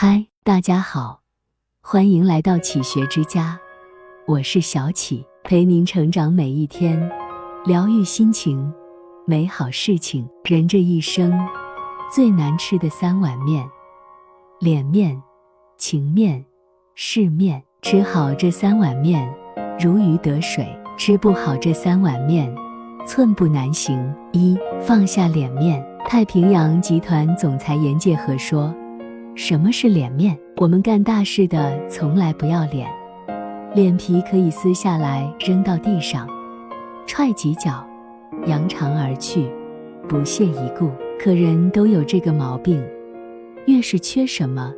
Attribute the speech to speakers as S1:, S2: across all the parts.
S1: 嗨，大家好，欢迎来到启学之家，我是小启，陪您成长每一天，疗愈心情，美好事情。人这一生最难吃的三碗面：脸面、情面、世面。吃好这三碗面，如鱼得水；吃不好这三碗面，寸步难行。一放下脸面。太平洋集团总裁严介和说。什么是脸面？我们干大事的从来不要脸，脸皮可以撕下来扔到地上，踹几脚，扬长而去，不屑一顾。可人都有这个毛病，越是缺什么，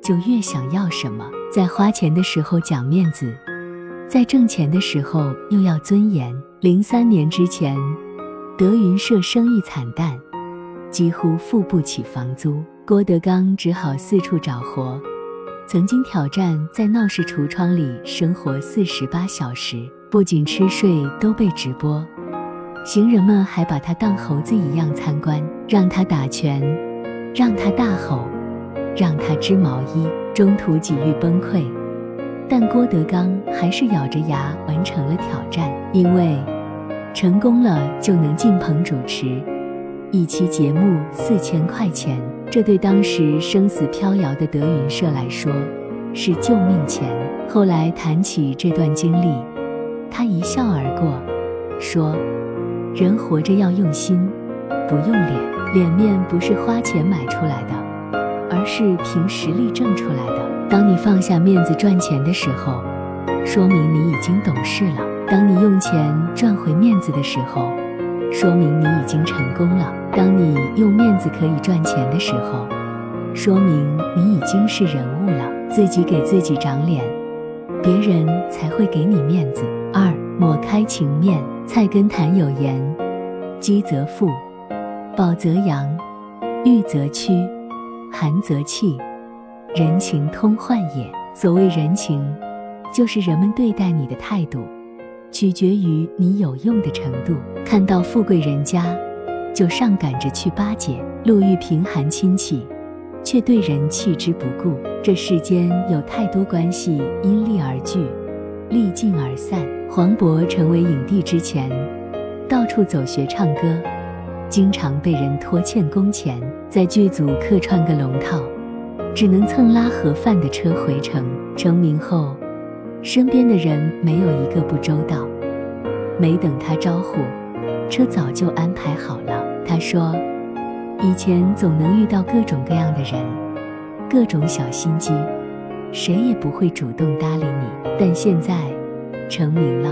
S1: 就越想要什么。在花钱的时候讲面子，在挣钱的时候又要尊严。零三年之前，德云社生意惨淡，几乎付不起房租。郭德纲只好四处找活，曾经挑战在闹市橱窗里生活四十八小时，不仅吃睡都被直播，行人们还把他当猴子一样参观，让他打拳，让他大吼，让他织毛衣，中途几欲崩溃，但郭德纲还是咬着牙完成了挑战，因为成功了就能进棚主持。一期节目四千块钱，这对当时生死飘摇的德云社来说是救命钱。后来谈起这段经历，他一笑而过，说：“人活着要用心，不用脸。脸面不是花钱买出来的，而是凭实力挣出来的。当你放下面子赚钱的时候，说明你已经懂事了；当你用钱赚回面子的时候，说明你已经成功了。当你用面子可以赚钱的时候，说明你已经是人物了。自己给自己长脸，别人才会给你面子。二抹开情面。菜根谭有言：饥则富，饱则扬，欲则屈，寒则弃，人情通患也。所谓人情，就是人们对待你的态度。取决于你有用的程度。看到富贵人家，就上赶着去巴结；路遇贫寒亲戚，却对人弃之不顾。这世间有太多关系因利而聚，利尽而散。黄渤成为影帝之前，到处走学唱歌，经常被人拖欠工钱，在剧组客串个龙套，只能蹭拉盒饭的车回城。成名后。身边的人没有一个不周到，没等他招呼，车早就安排好了。他说：“以前总能遇到各种各样的人，各种小心机，谁也不会主动搭理你。但现在成名了，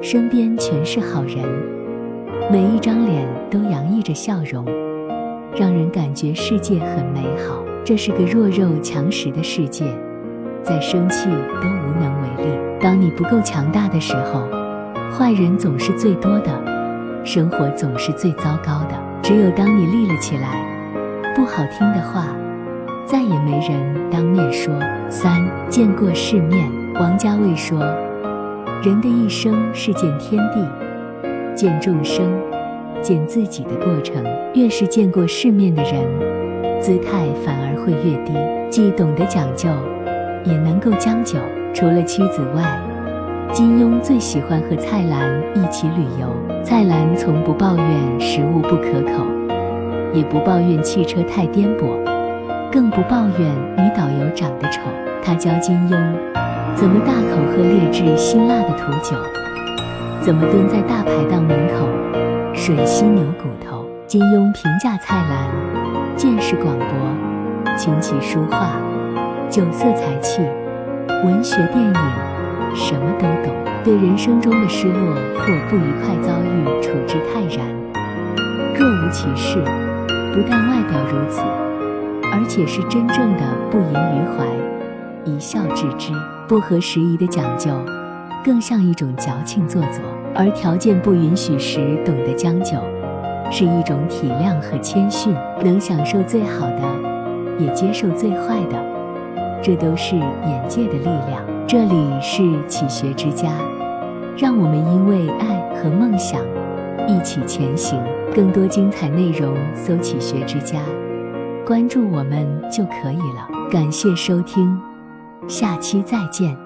S1: 身边全是好人，每一张脸都洋溢着笑容，让人感觉世界很美好。这是个弱肉强食的世界。”再生气都无能为力。当你不够强大的时候，坏人总是最多的，生活总是最糟糕的。只有当你立了起来，不好听的话再也没人当面说。三见过世面。王家卫说：“人的一生是见天地、见众生、见自己的过程。越是见过世面的人，姿态反而会越低，既懂得讲究。”也能够将就。除了妻子外，金庸最喜欢和蔡澜一起旅游。蔡澜从不抱怨食物不可口，也不抱怨汽车太颠簸，更不抱怨女导游长得丑。他教金庸怎么大口喝劣质辛辣的土酒，怎么蹲在大排档门口吮吸牛骨头。金庸评价蔡澜见识广博，琴棋书画。酒色财气，文学电影，什么都懂。对人生中的失落或不愉快遭遇处之泰然，若无其事。不但外表如此，而且是真正的不盈于怀，一笑置之。不合时宜的讲究，更像一种矫情做作。而条件不允许时懂得将就，是一种体谅和谦逊。能享受最好的，也接受最坏的。这都是眼界的力量。这里是启学之家，让我们因为爱和梦想一起前行。更多精彩内容，搜“启学之家”，关注我们就可以了。感谢收听，下期再见。